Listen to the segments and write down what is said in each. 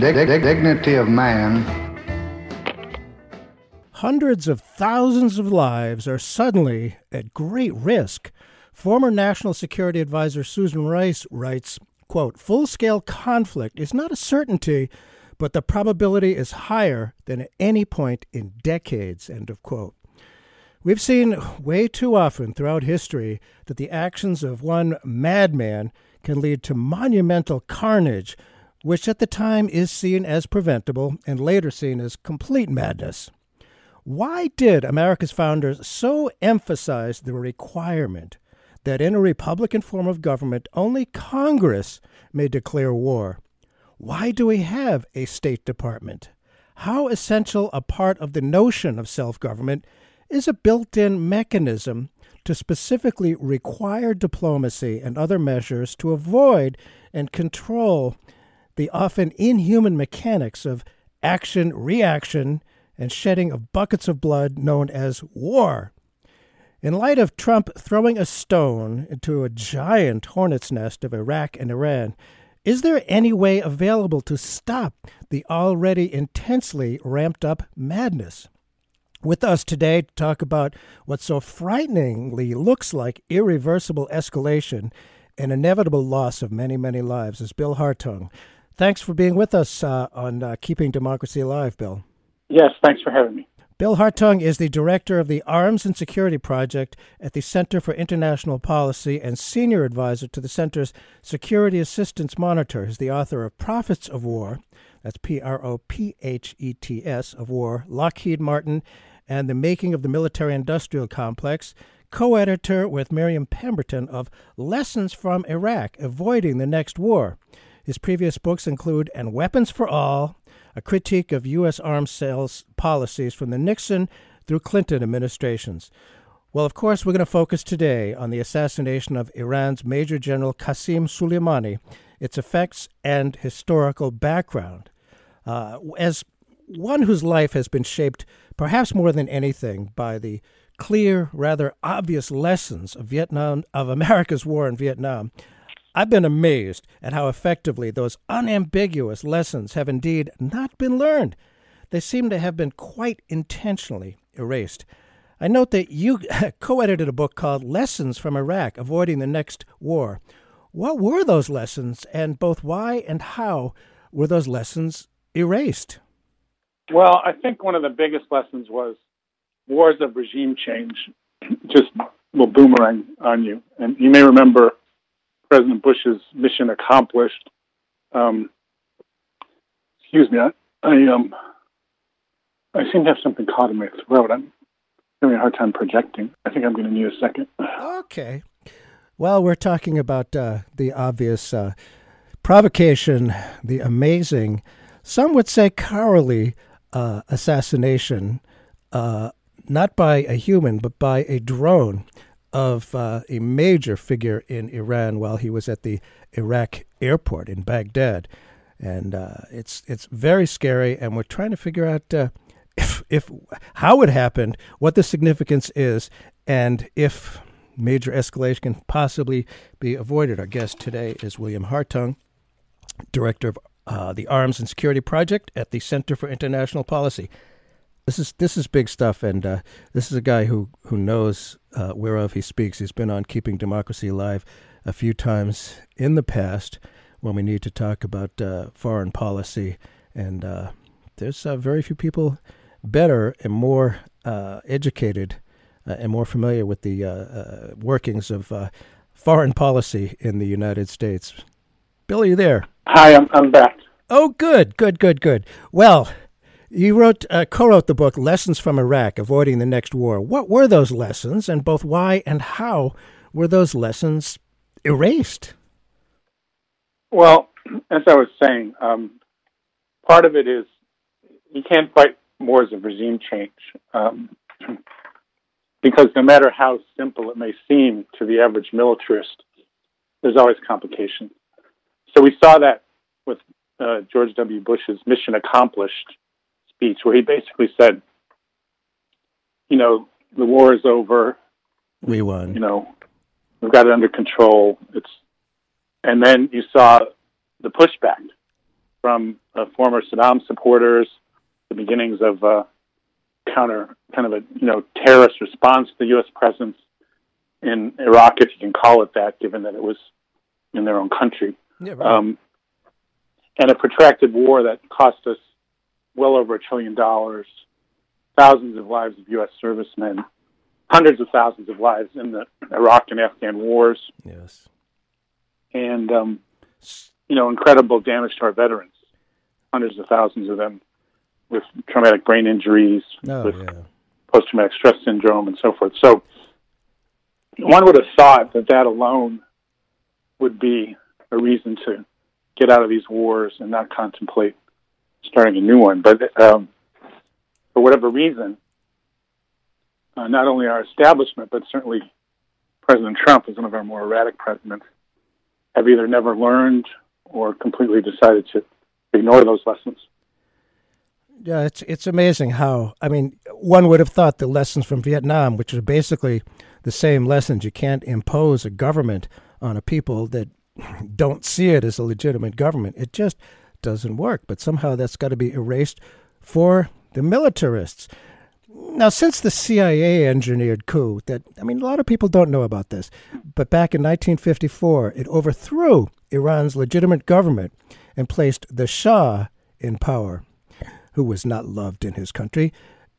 dig- dig- dignity of man. Hundreds of thousands of lives are suddenly at great risk. Former National Security Advisor Susan Rice writes, quote, full-scale conflict is not a certainty, but the probability is higher than at any point in decades, end of quote. We've seen way too often throughout history that the actions of one madman can lead to monumental carnage which at the time is seen as preventable and later seen as complete madness. Why did America's founders so emphasize the requirement that in a Republican form of government only Congress may declare war? Why do we have a State Department? How essential a part of the notion of self government is a built in mechanism to specifically require diplomacy and other measures to avoid and control the often inhuman mechanics of action, reaction, and shedding of buckets of blood known as war. In light of Trump throwing a stone into a giant hornet's nest of Iraq and Iran, is there any way available to stop the already intensely ramped up madness? With us today to talk about what so frighteningly looks like irreversible escalation and inevitable loss of many, many lives is Bill Hartung, Thanks for being with us uh, on uh, Keeping Democracy Alive, Bill. Yes, thanks for having me. Bill Hartung is the director of the Arms and Security Project at the Center for International Policy and senior advisor to the center's Security Assistance Monitor. He's the author of Prophets of War, that's P R O P H E T S, of War, Lockheed Martin, and the Making of the Military Industrial Complex, co editor with Miriam Pemberton of Lessons from Iraq Avoiding the Next War. His previous books include And Weapons for All, a critique of U.S. arms sales policies from the Nixon through Clinton administrations. Well, of course, we're going to focus today on the assassination of Iran's Major General Qasem Soleimani, its effects, and historical background. Uh, as one whose life has been shaped, perhaps more than anything, by the clear, rather obvious lessons of Vietnam, of America's war in Vietnam, I've been amazed at how effectively those unambiguous lessons have indeed not been learned. They seem to have been quite intentionally erased. I note that you co edited a book called Lessons from Iraq Avoiding the Next War. What were those lessons, and both why and how were those lessons erased? Well, I think one of the biggest lessons was wars of regime change just will boomerang on you. And you may remember President Bush's mission accomplished. Um, excuse me, I, I um, I seem to have something caught in my throat. I'm having a hard time projecting. I think I'm going to need a second. Okay. Well, we're talking about uh, the obvious uh, provocation, the amazing, some would say cowardly uh, assassination, uh, not by a human, but by a drone of uh, a major figure in Iran while he was at the Iraq airport in Baghdad, and uh, it's it's very scary. And we're trying to figure out uh, if if how it happened, what the significance is, and if major escalation can possibly be avoided. Our guest today is William Hartung, director of uh, the Arms and Security Project at the Center for International Policy. This is this is big stuff, and uh, this is a guy who who knows uh, whereof he speaks. He's been on Keeping Democracy Alive a few times in the past when we need to talk about uh, foreign policy, and uh, there's uh, very few people better and more uh, educated and more familiar with the workings of foreign policy in the United States. Bill, are you there? Hi, I'm I'm back. Oh, good, good, good, good. Well You wrote, uh, co-wrote the book "Lessons from Iraq: Avoiding the Next War." What were those lessons, and both why and how were those lessons erased? Well, as I was saying, um, part of it is you can't fight wars of regime change um, because no matter how simple it may seem to the average militarist, there's always complications. So we saw that with uh, George W. Bush's mission accomplished speech, where he basically said, you know, the war is over. We won. You know, we've got it under control. It's, and then you saw the pushback from uh, former Saddam supporters, the beginnings of uh, counter, kind of a you know terrorist response to the U.S. presence in Iraq, if you can call it that, given that it was in their own country. Yeah, right. um, and a protracted war that cost us well over a trillion dollars, thousands of lives of U.S. servicemen, hundreds of thousands of lives in the Iraq and Afghan wars. Yes. And, um, you know, incredible damage to our veterans, hundreds of thousands of them with traumatic brain injuries, oh, with yeah. post traumatic stress syndrome, and so forth. So one would have thought that that alone would be a reason to get out of these wars and not contemplate starting a new one. But um, for whatever reason, uh, not only our establishment, but certainly President Trump is one of our more erratic presidents, have either never learned or completely decided to ignore those lessons. Yeah, it's it's amazing how I mean one would have thought the lessons from Vietnam, which are basically the same lessons. You can't impose a government on a people that don't see it as a legitimate government. It just doesn't work. But somehow that's got to be erased for the militarists. Now, since the CIA engineered coup, that I mean, a lot of people don't know about this, but back in 1954, it overthrew Iran's legitimate government and placed the Shah in power, who was not loved in his country.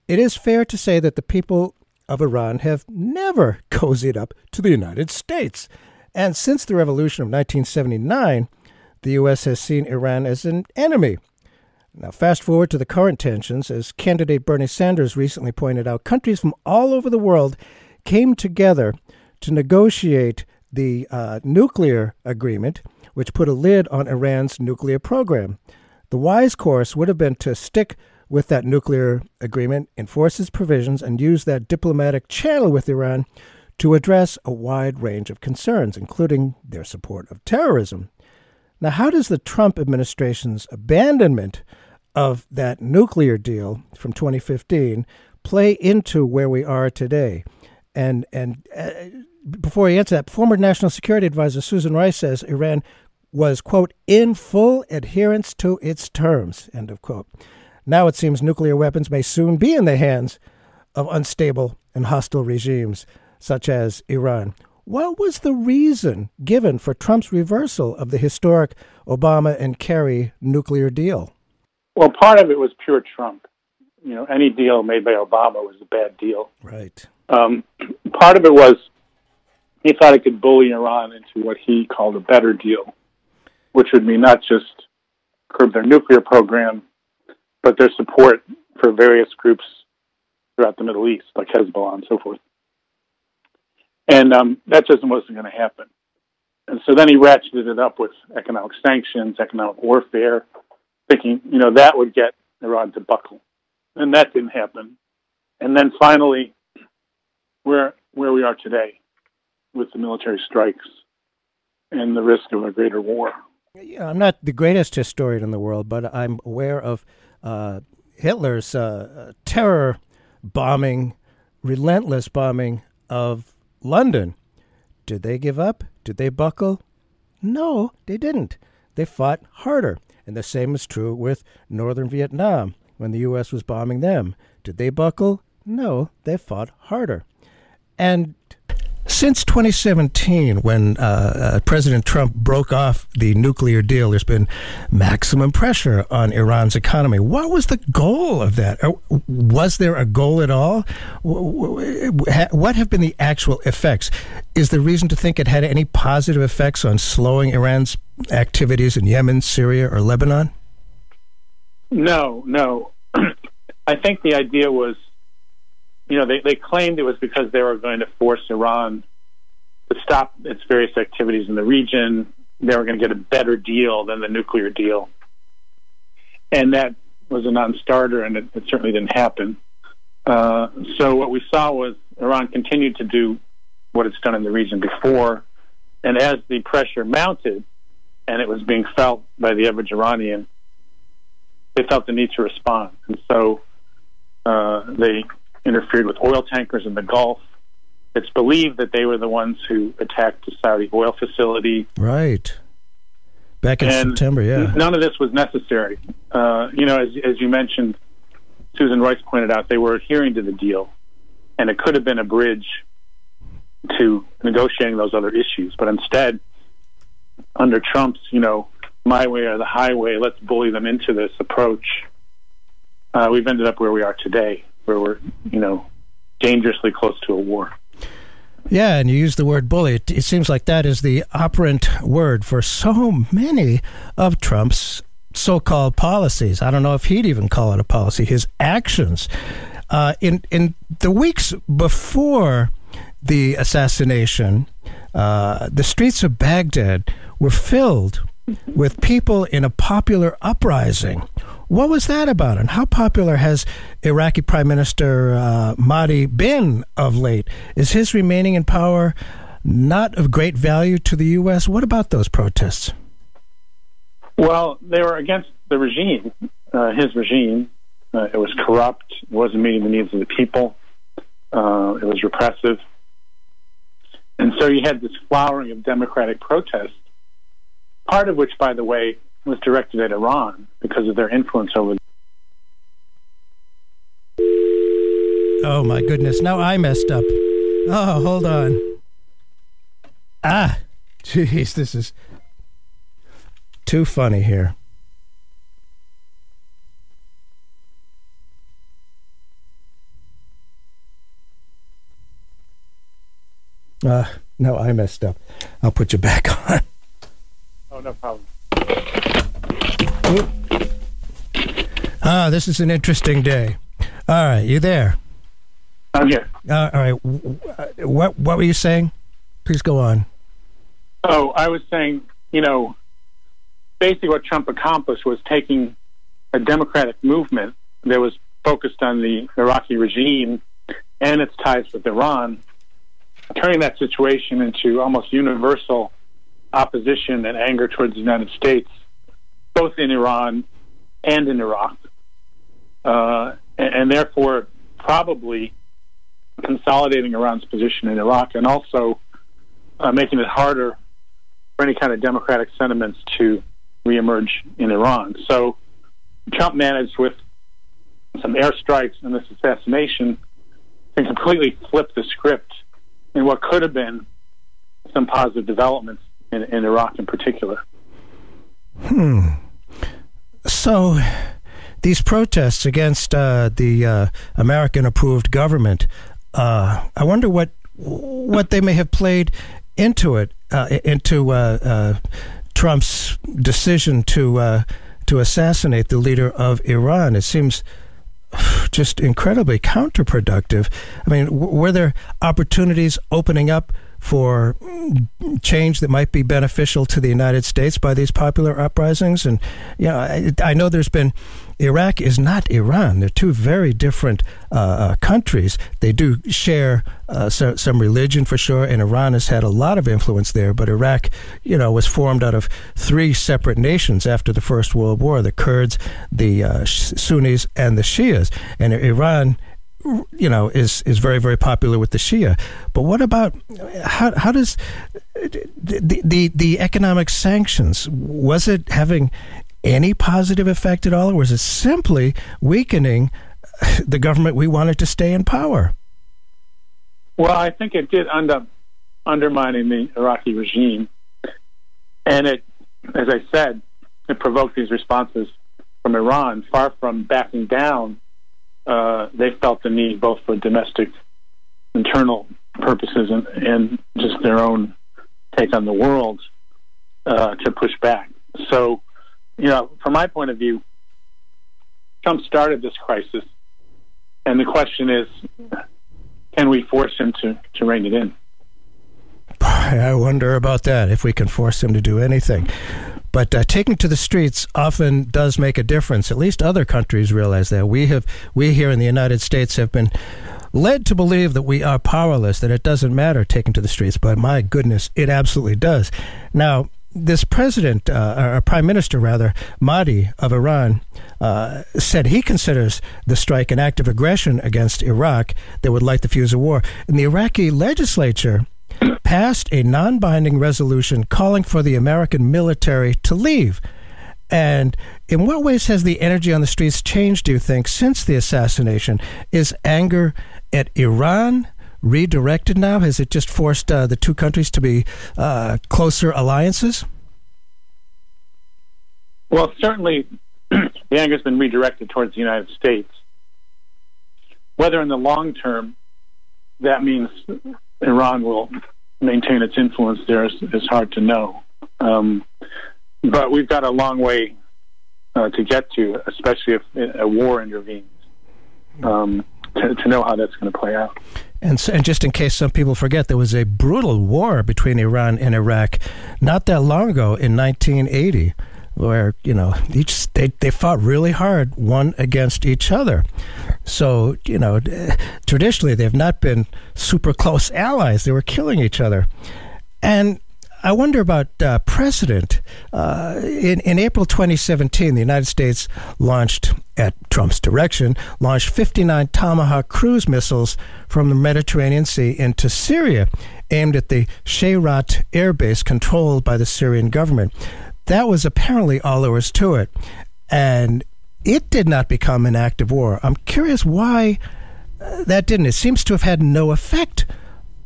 It is fair to say that the people of Iran have never cozied up to the United States. And since the revolution of 1979, the U.S. has seen Iran as an enemy. Now, fast forward to the current tensions. As candidate Bernie Sanders recently pointed out, countries from all over the world came together to negotiate the uh, nuclear agreement, which put a lid on Iran's nuclear program. The wise course would have been to stick with that nuclear agreement, enforce its provisions, and use that diplomatic channel with Iran to address a wide range of concerns, including their support of terrorism. Now, how does the Trump administration's abandonment of that nuclear deal from 2015 play into where we are today? And and uh, before I answer that, former National Security Advisor Susan Rice says Iran was quote in full adherence to its terms end of quote. Now it seems nuclear weapons may soon be in the hands of unstable and hostile regimes such as Iran. What was the reason given for Trump's reversal of the historic Obama and Kerry nuclear deal? Well, part of it was pure Trump. You know, any deal made by Obama was a bad deal. Right. Um, part of it was he thought he could bully Iran into what he called a better deal, which would mean not just curb their nuclear program, but their support for various groups throughout the Middle East, like Hezbollah and so forth. And um, that just wasn't going to happen. And so then he ratcheted it up with economic sanctions, economic warfare, thinking, you know, that would get Iran to buckle. And that didn't happen. And then finally, where where we are today with the military strikes and the risk of a greater war. Yeah, I'm not the greatest historian in the world, but I'm aware of uh, Hitler's uh, terror bombing, relentless bombing of London. Did they give up? Did they buckle? No, they didn't. They fought harder. And the same is true with northern Vietnam when the U.S. was bombing them. Did they buckle? No, they fought harder. And since 2017, when uh, uh, President Trump broke off the nuclear deal, there's been maximum pressure on Iran's economy. What was the goal of that? Uh, was there a goal at all? What have been the actual effects? Is there reason to think it had any positive effects on slowing Iran's activities in Yemen, Syria, or Lebanon? No, no. I think the idea was, you know, they, they claimed it was because they were going to force Iran to stop its various activities in the region. They were going to get a better deal than the nuclear deal. And that was a non starter, and it, it, certainly didn't happen. Uh, so what we saw was Iran continued to do what it's done in the region before. And as the pressure mounted, and it was being felt by the average Iranian, they felt the need to respond. And so uh, they interfered with oil tankers in the Gulf. It's believed that they were the ones who attacked the Saudi oil facility. Right. Back in and September, yeah. None of this was necessary. Uh, you know, as, as you mentioned, Susan Rice pointed out, they were adhering to the deal, and it could have been a bridge to negotiating those other issues. But instead, under Trump's, you know, my way or the highway, let's bully them into this approach, uh, we've ended up where we are today, where we're, you know, dangerously close to a war. Yeah, and you use the word bully. It, it, seems like that is the operant word for so many of Trump's so called policies. I don't know if he'd even call it a policy, his actions. Uh, in, in the weeks before the assassination, uh, the streets of Baghdad were filled with people in a popular uprising. What was that about, and how popular has Iraqi Prime Minister uh, Mahdi been of late? Is his remaining in power not of great value to the U.S.? What about those protests? Well, they were against the regime, uh, his regime. Uh, it was corrupt. It wasn't meeting the needs of the people. Uh, it was repressive. And so you had this flowering of democratic protest part of which, by the way, was directed at Iran because of their influence over. Oh my goodness! Now I messed up. Oh, hold on. Ah, jeez, this is too funny here. Uh, no, I messed up. I'll put you back on. Oh, no problem. Ah, this is an interesting day. All right, you there? I'm here. Uh, all right. What what were you saying? Please go on. Oh, I was saying, you know, basically what Trump accomplished was taking a democratic movement that was focused on the Iraqi regime and its ties with Iran, turning that situation into almost universal opposition and anger towards the United States, both in Iran and in Iraq, uh, and, and, therefore probably consolidating Iran's position in Iraq and also uh, making it harder for any kind of democratic sentiments to reemerge in Iran. So Trump managed with some airstrikes and this assassination to completely flip the script in what could have been some positive developments in, in Iraq in particular. Hmm. So these protests against uh, the uh, American-approved government, uh, I wonder what what they may have played into it, uh, into uh, uh, Trump's decision to to assassinate the leader of Iran. It seems just incredibly counterproductive. I mean, w- were there opportunities opening up? For change that might be beneficial to the United States by these popular uprisings. And, you know, I, I know there's been, Iraq is not Iran. They're two very different uh, uh, countries. They do share uh, so, some religion for sure, and Iran has had a lot of influence there. But Iraq, you know, was formed out of three separate nations after the First World War the Kurds, the uh, Sunnis, and the Shias. And Iran you know is is very very popular with the Shia. But what about how how does the the, the economic sanctions was it having any positive effect at all, or was it simply weakening the government we wanted to stay in power? Well, I think it did end up undermining the Iraqi regime, and it, as I said, it provoked these responses from Iran. Far from backing down uh, they felt the need both for domestic internal purposes and, and just their own take on the world uh, to push back. So, you know, from my point of view, Trump started this crisis and the question is, can we force him to, to rein it in? I wonder about that, if we can force him to do anything. But uh, taking to the streets often does make a difference. At least other countries realize that. We have, we here in the United States have been led to believe that we are powerless, that it doesn't matter taking to the streets. But my goodness, it absolutely does. Now, this president, uh, or prime minister rather, Mahdi of Iran, uh, said he considers the strike an act of aggression against Iraq that would light the fuse of war. And the Iraqi legislature passed a non binding resolution calling for the American military to leave. And in what ways has the energy on the streets changed, do you think, since the assassination? Is anger at Iran redirected now? Has it just forced uh, the two countries to be uh, closer alliances? Well, certainly the anger has been redirected towards the United States. Whether in the long term that means Iran will maintain its influence there is, is hard to know. Um, but we've got a long way uh, to get to, especially if a war intervenes, um, to, to, know how that's going to play out. And, so, and just in case some people forget, there was a brutal war between Iran and Iraq not that long ago in 1980 where you know each they, they fought really hard one against each other. So you know traditionally they've not been super close allies. They were killing each other. And I wonder about uh, precedent. Uh, in, in April 2017, the United States launched, at Trump's direction, launched 59 Tomahawk cruise missiles from the Mediterranean Sea into Syria, aimed at the Shayrat air base controlled by the Syrian government that was apparently all there was to it. And it did not become an act of war. I'm curious why uh, that didn't. It seems to have had no effect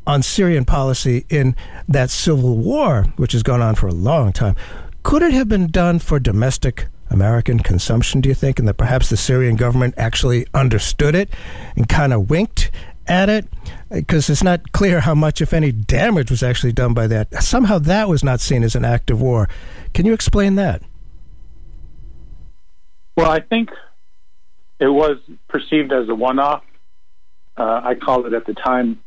on Syrian policy in that civil war, which has gone on for a long time. Could it have been done for domestic American consumption, do you think? And that perhaps the Syrian government actually understood it and kind of winked at it? Because it's not clear how much, if any, damage was actually done by that. Somehow that was not seen as an act of war. Can you explain that? Well, I think it was perceived as a one off. Uh, I called it at the time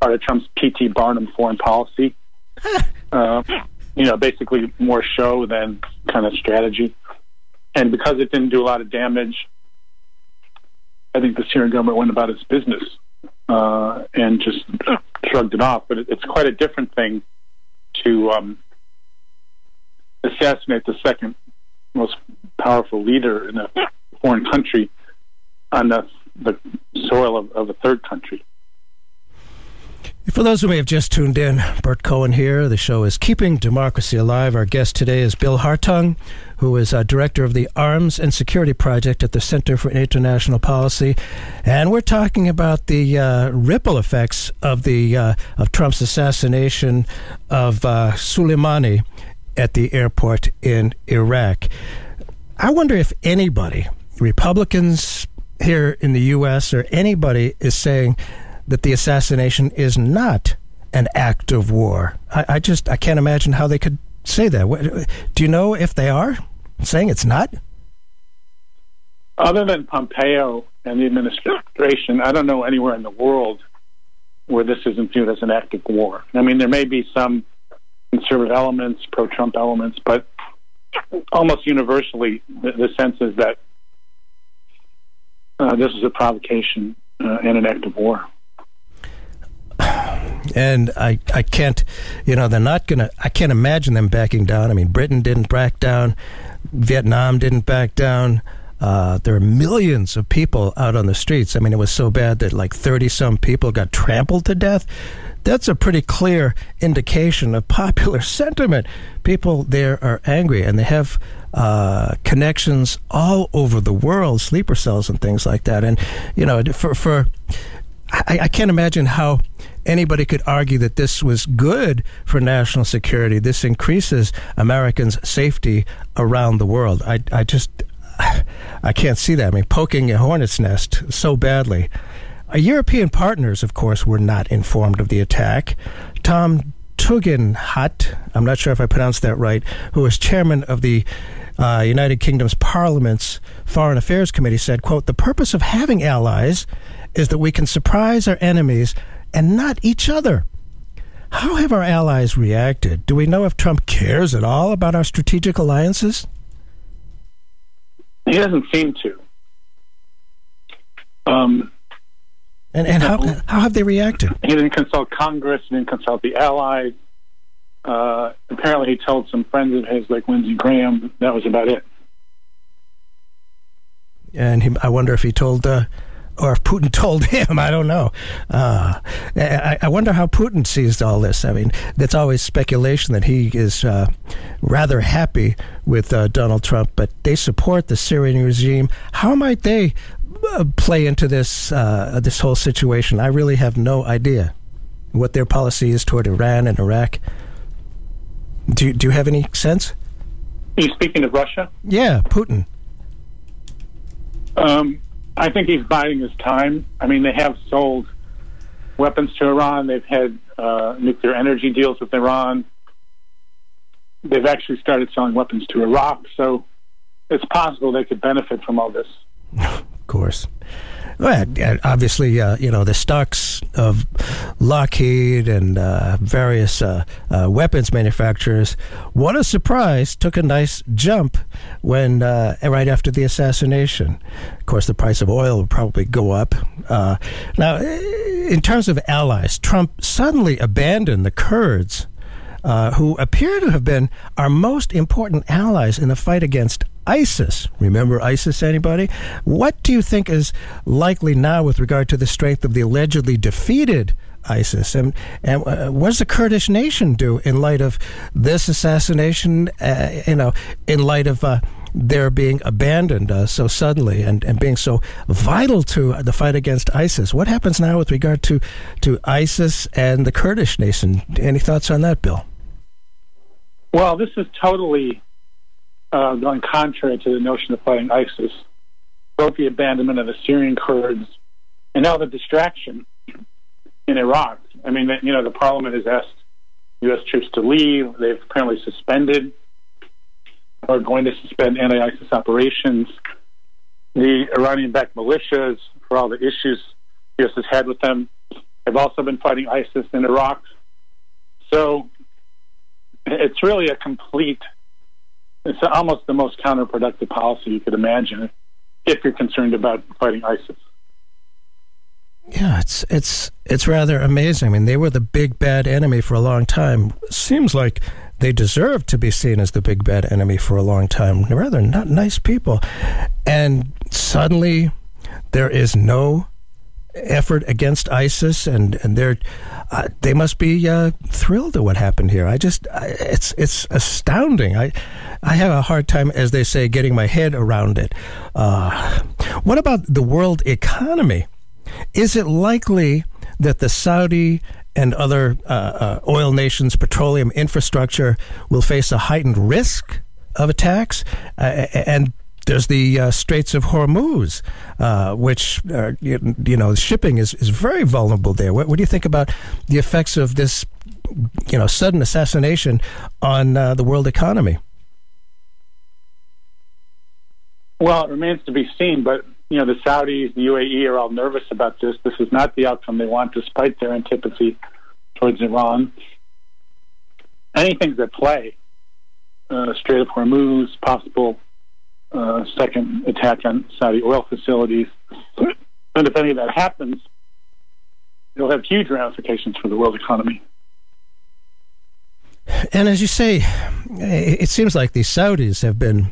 part of Trump's P.T. Barnum foreign policy. uh, you know, basically more show than kind of strategy. And because it didn't do a lot of damage, I think the Syrian government went about its business uh, and just shrugged it off. But it, it's quite a different thing to um, assassinate the second most powerful leader in a foreign country on the, the soil of, of a third country. For those who may have just tuned in, Burt Cohen here. The show is Keeping Democracy Alive. Our guest today is Bill Hartung, who is uh, director of the Arms and Security Project at the Center for International Policy, and we're talking about the uh, ripple effects of the uh, of Trump's assassination of uh, Soleimani at the airport in Iraq. I wonder if anybody, Republicans here in the U.S. or anybody, is saying that the assassination is not an act of war. I, I just I can't imagine how they could say that. Do you know if they are saying it's not? Other than Pompeo and the administration, I don't know anywhere in the world where this isn't viewed as an act of war. I mean, there may be some conservative elements, pro-Trump elements, but almost universally, the, the sense is that uh, this is a provocation uh, and an act of war. And I, I can't, you know, they're not going to, I can't imagine them backing down. I mean, Britain didn't back down, Vietnam didn't back down. Uh, there are millions of people out on the streets. I mean, it was so bad that like 30 some people got trampled to death that's a pretty clear indication of popular sentiment. People there are angry and they have uh, connections all over the world, sleeper cells and things like that. And, you know, for, for I, I can't imagine how anybody could argue that this was good for national security. This increases Americans' safety around the world. I, I just, I can't see that. I mean, poking a hornet's nest so badly. Our European partners, of course, were not informed of the attack. Tom Tugendhat, I'm not sure if I pronounced that right, who is chairman of the uh, United Kingdom's Parliament's Foreign Affairs Committee, said, quote, the purpose of having allies is that we can surprise our enemies and not each other. How have our allies reacted? Do we know if Trump cares at all about our strategic alliances? He doesn't seem to. Um, and and how, how have they reacted? He didn't consult Congress, he didn't consult the allies. Uh, apparently, he told some friends of his, like Lindsey Graham, that was about it. And he, I wonder if he told uh, or if Putin told him. I don't know. Uh, I, I, wonder how Putin sees all this. I mean, that's always speculation that he is uh, rather happy with uh, Donald Trump, but they support the Syrian regime. How might they play into this uh, this whole situation? I really have no idea what their policy is toward Iran and Iraq. Do you, do you have any sense? Are you speaking of Russia? Yeah, Putin. Um, I think he's biding his time. I mean, they have sold weapons to Iran. They've had uh, nuclear energy deals with Iran. They've actually started selling weapons to Iraq. So it's possible they could benefit from all this. course. Well, obviously, uh, you know, the stocks of Lockheed and uh, various uh, uh, weapons manufacturers, what a surprise, took a nice jump when uh, right after the assassination. Of course, the price of oil will probably go up. Uh, now, in terms of allies, Trump suddenly abandoned the Kurds. Who appear to have been our most important allies in the fight against ISIS. Remember ISIS, anybody? What do you think is likely now with regard to the strength of the allegedly defeated ISIS? And, and uh, what does the Kurdish nation do in light of this assassination, uh, you know, in light of uh, their being abandoned uh, so suddenly and, and being so vital to the fight against ISIS? What happens now with regard to, to ISIS and the Kurdish nation? Any thoughts on that, Bill? Well, this is totally uh, going contrary to the notion of fighting ISIS, both the abandonment of the Syrian Kurds and now the distraction in Iraq. I mean, you know, the parliament has asked U.S. troops to leave. They've apparently suspended or going to suspend anti-ISIS operations. The Iranian-backed militias, for all the issues the U.S. has had with them, have also been fighting ISIS in Iraq. So it's really a complete it's almost the most counterproductive policy you could imagine if you're concerned about fighting ISIS. Yeah, it's it's it's rather amazing. I mean, they were the big bad enemy for a long time. Seems like they deserve to be seen as the big bad enemy for a long time. They're rather not nice people, and suddenly there is no effort against ISIS, and and they're uh, they must be uh, thrilled at what happened here. I just I, it's it's astounding. I I have a hard time, as they say, getting my head around it. Uh, what about the world economy? Is it likely that the Saudi and other uh, uh, oil nations' petroleum infrastructure will face a heightened risk of attacks, uh, and there's the uh, Straits of Hormuz, uh, which uh, you, know shipping is, is very vulnerable there. What, what, do you think about the effects of this, you know, sudden assassination on uh, the world economy? Well, it remains to be seen, but you know the Saudis, the UAE are all nervous about this. This is not the outcome they want, despite their antipathy towards Iran. Anything's at play. Uh, Strait of Hormuz, possible uh, second attack on Saudi oil facilities. And if any of that happens, it'll have huge ramifications for the world economy. And as you say, it seems like the Saudis have been,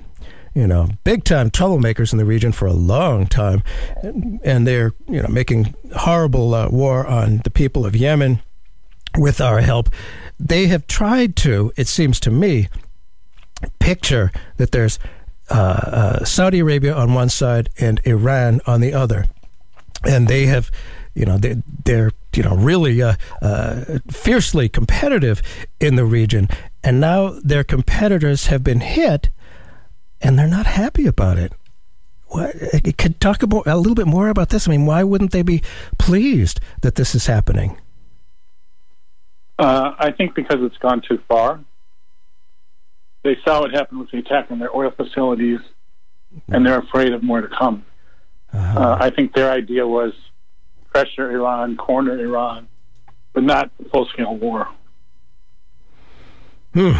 you know, big time troublemakers in the region for a long time, and they're, you know, making horrible uh, war on the people of Yemen with our help. They have tried to, it seems to me, picture that there's uh, uh, Saudi Arabia on one side and Iran on the other, and they have, you know, they, they're you know really uh, uh, fiercely competitive in the region, and now their competitors have been hit, and they're not happy about it. What, could talk about a little bit more about this. I mean, why wouldn't they be pleased that this is happening? Uh, I think because it's gone too far. They saw what happened with the attack on their oil facilities, and they're afraid of more to come. Uh-huh. Uh, I think their idea was pressure Iran, corner Iran, but not full scale war. Hmm.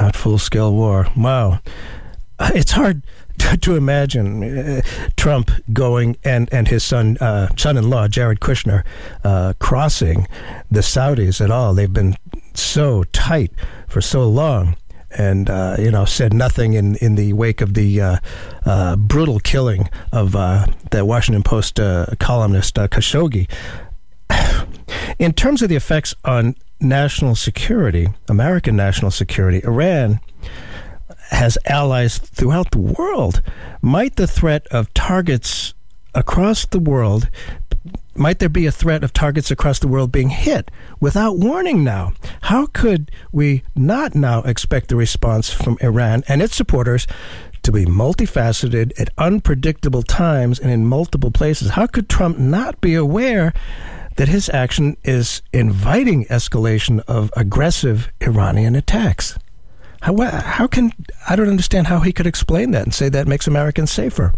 Not full scale war. Wow. Uh, It's hard to imagine uh, Trump going and, and his son uh, son-in-law Jared Kushner uh, crossing the Saudis at all. They've been so tight for so long, and uh, you know said nothing in, in the wake of the uh, uh, brutal killing of uh, the Washington Post uh, columnist uh, Khashoggi. In terms of the effects on national security, American national security, Iran has allies throughout the world. Might the threat of targets across the world, might there be a threat of targets across the world being hit without warning now? How could we not now expect the response from Iran and its supporters to be multifaceted at unpredictable times and in multiple places? How could Trump not be aware? That his action is inviting escalation of aggressive Iranian attacks. How, how can I don't understand how he could explain that and say that makes Americans safer?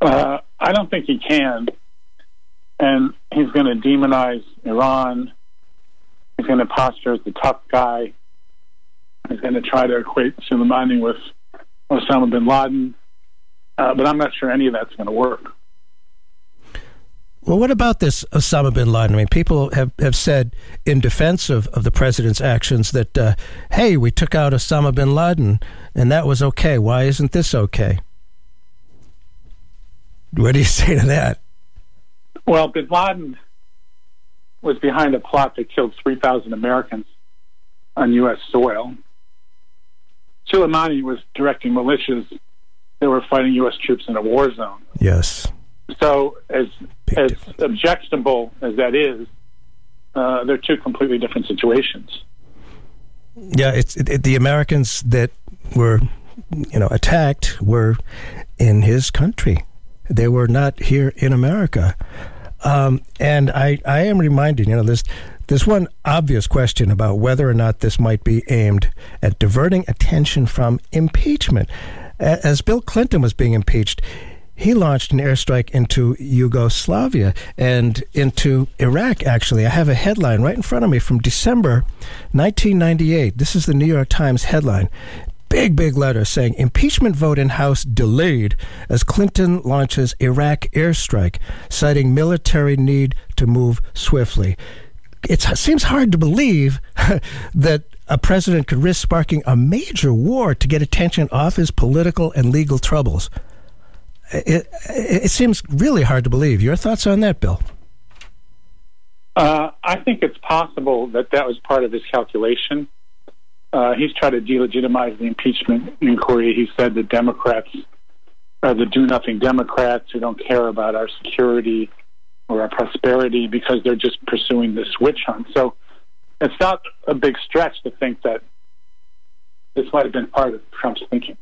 Uh, I don't think he can. And he's going to demonize Iran. He's going to posture as the tough guy. He's going to try to equate Soleimani with Osama bin Laden. Uh, but I'm not sure any of that's going to work. Well, what about this Osama bin Laden? I mean, people have, have said in defense of, of the president's actions that, uh, hey, we took out Osama bin Laden and that was okay. Why isn't this okay? What do you say to that? Well, bin Laden was behind a plot that killed 3,000 Americans on U.S. soil. Soleimani was directing militias that were fighting U.S. troops in a war zone. Yes. So, as as objectionable as that is, uh, they're two completely different situations. Yeah, it's it, it, the Americans that were, you know, attacked were in his country. They were not here in America. Um, and I, I am reminded, you know, this there's one obvious question about whether or not this might be aimed at diverting attention from impeachment. As Bill Clinton was being impeached, he launched an airstrike into Yugoslavia and into Iraq, actually. I have a headline right in front of me from December 1998. This is the New York Times headline. Big, big letter saying impeachment vote in House delayed as Clinton launches Iraq airstrike, citing military need to move swiftly. It seems hard to believe that a president could risk sparking a major war to get attention off his political and legal troubles. It, it, seems really hard to believe. Your thoughts on that, Bill? Uh, I think it's possible that that was part of his calculation. Uh, he's tried to delegitimize the impeachment inquiry. He said the Democrats are the do nothing Democrats who don't care about our security or our prosperity because they're just pursuing this witch hunt. So it's not a big stretch to think that this might have been part of Trump's thinking.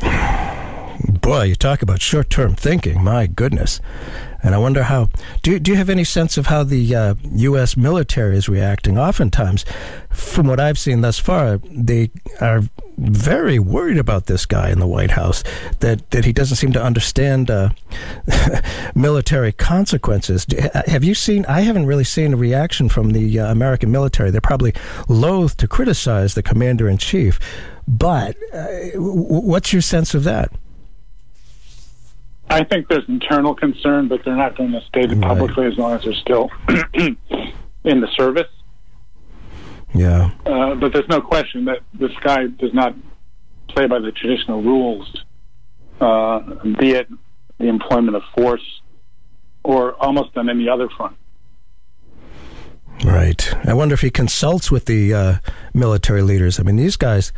Boy, you talk about short term thinking. My goodness. And I wonder how. Do, do you have any sense of how the uh, U.S. military is reacting? Oftentimes, from what I've seen thus far, they are very worried about this guy in the White House, that, that he doesn't seem to understand uh, military consequences. Have you seen? I haven't really seen a reaction from the uh, American military. They're probably loath to criticize the commander in chief. But uh, what's your sense of that? I think there's internal concern, but they're not going to state it right. publicly as long as they're still in the service. Yeah. Uh, but there's no question that this guy does not play by the traditional rules, uh, be it the employment of force or almost on any other front. Right. I wonder if he consults with the uh, military leaders. I mean, these guys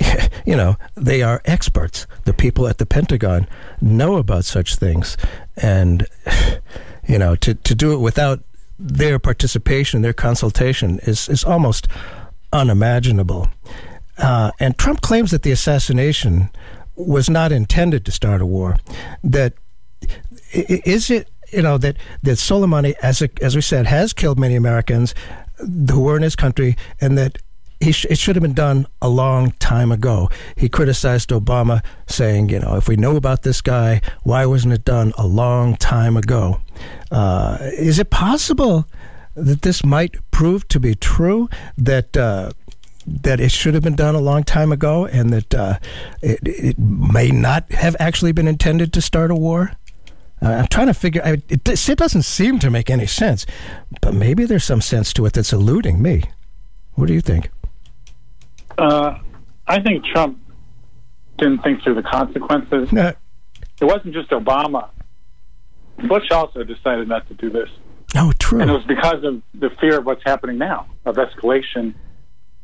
you know, they are experts. The people at the Pentagon know about such things. And, you know, to, to do it without their participation, their consultation is, is almost unimaginable. Uh, and Trump claims that the assassination was not intended to start a war. That is it you know that that Soleimani, as a, as we said, has killed many Americans who were in his country, and that sh- it should have been done a long time ago. He criticized Obama, saying, you know, if we know about this guy, why wasn't it done a long time ago? Uh, is it possible that this might prove to be true? That uh, that it should have been done a long time ago, and that uh, it, it may not have actually been intended to start a war? I'm trying to figure. I, it, it doesn't seem to make any sense, but maybe there's some sense to it that's eluding me. What do you think? Uh, I think Trump didn't think through the consequences. No. It wasn't just Obama. Bush also decided not to do this. Oh, true. And it was because of the fear of what's happening now, of escalation,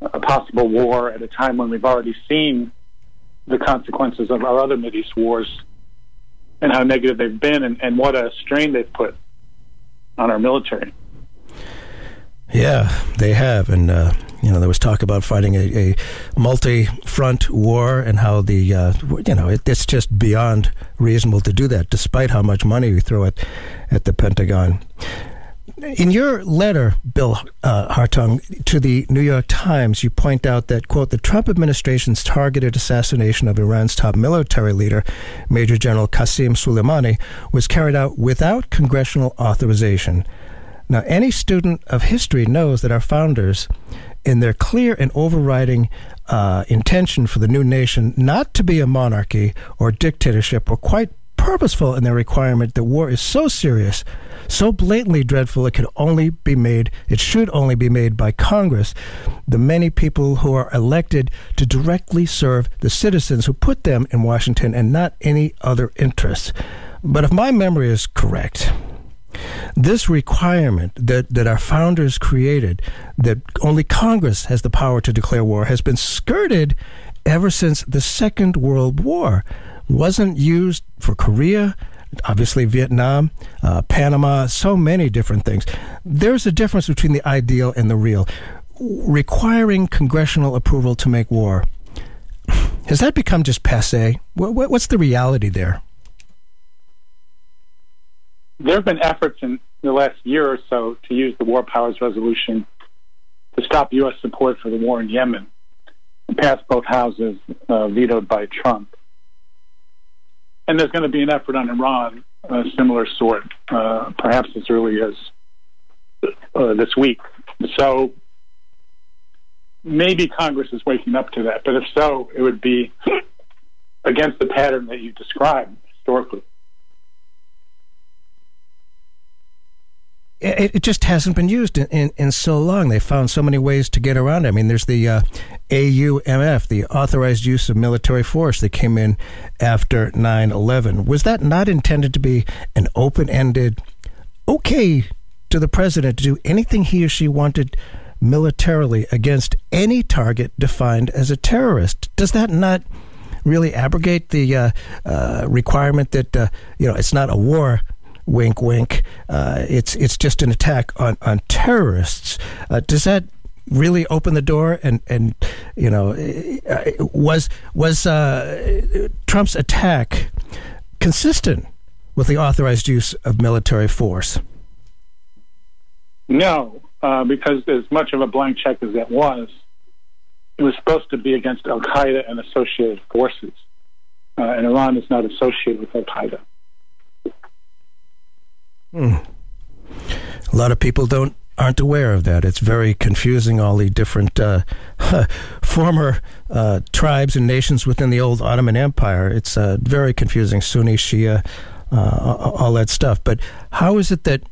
a possible war at a time when we've already seen the consequences of our other Mideast wars and how negative they've been and, and what a strain they've put on our military. Yeah, they have, and uh, you know there was talk about fighting a, a multi-front war, and how the uh, you know it, it's just beyond reasonable to do that, despite how much money we throw at at the Pentagon. In your letter, Bill uh, Hartung, to the New York Times, you point out that, quote, the Trump administration's targeted assassination of Iran's top military leader, Major General Qasem Soleimani, was carried out without congressional authorization. Now, any student of history knows that our founders, in their clear and overriding uh, intention for the new nation not to be a monarchy or dictatorship, were quite purposeful in their requirement that war is so serious, so blatantly dreadful, it could only be made, it should only be made by Congress, the many people who are elected to directly serve the citizens who put them in Washington and not any other interests. But if my memory is correct, this requirement that, that our founders created, that only Congress has the power to declare war, has been skirted ever since the Second World War. Wasn't used for Korea, obviously Vietnam, uh, Panama, so many different things. There's a difference between the ideal and the real. Requiring congressional approval to make war. Has that become just passe? What's the reality there? There have been efforts in the last year or so to use the War Powers Resolution to stop U.S. support for the war in Yemen, passed both houses, uh, vetoed by Trump. And there's going to be an effort on Iran, a similar sort, uh, perhaps as early as uh, this week. So maybe Congress is waking up to that, but if so, it would be against the pattern that you described historically. It, it, just hasn't been used in, in, in, so long. They found so many ways to get around it. I mean, there's the uh, AUMF, the Authorized Use of Military Force, that came in after 9 11. Was that not intended to be an open ended, okay to the president to do anything he or she wanted militarily against any target defined as a terrorist? Does that not really abrogate the uh, uh, requirement that, uh, you know, it's not a war? Wink, wink. Uh, it's it's just an attack on on terrorists. Uh, does that really open the door? And and you know, was was uh, Trump's attack consistent with the authorized use of military force? No, uh, because as much of a blank check as that was, it was supposed to be against Al Qaeda and associated forces. Uh, and Iran is not associated with Al Qaeda. Hmm. A lot of people don't aren't aware of that. It's very confusing. All the different uh, former uh, tribes and nations within the old Ottoman Empire. It's uh, very confusing. Sunni, Shia, uh, all that stuff. But how is it that?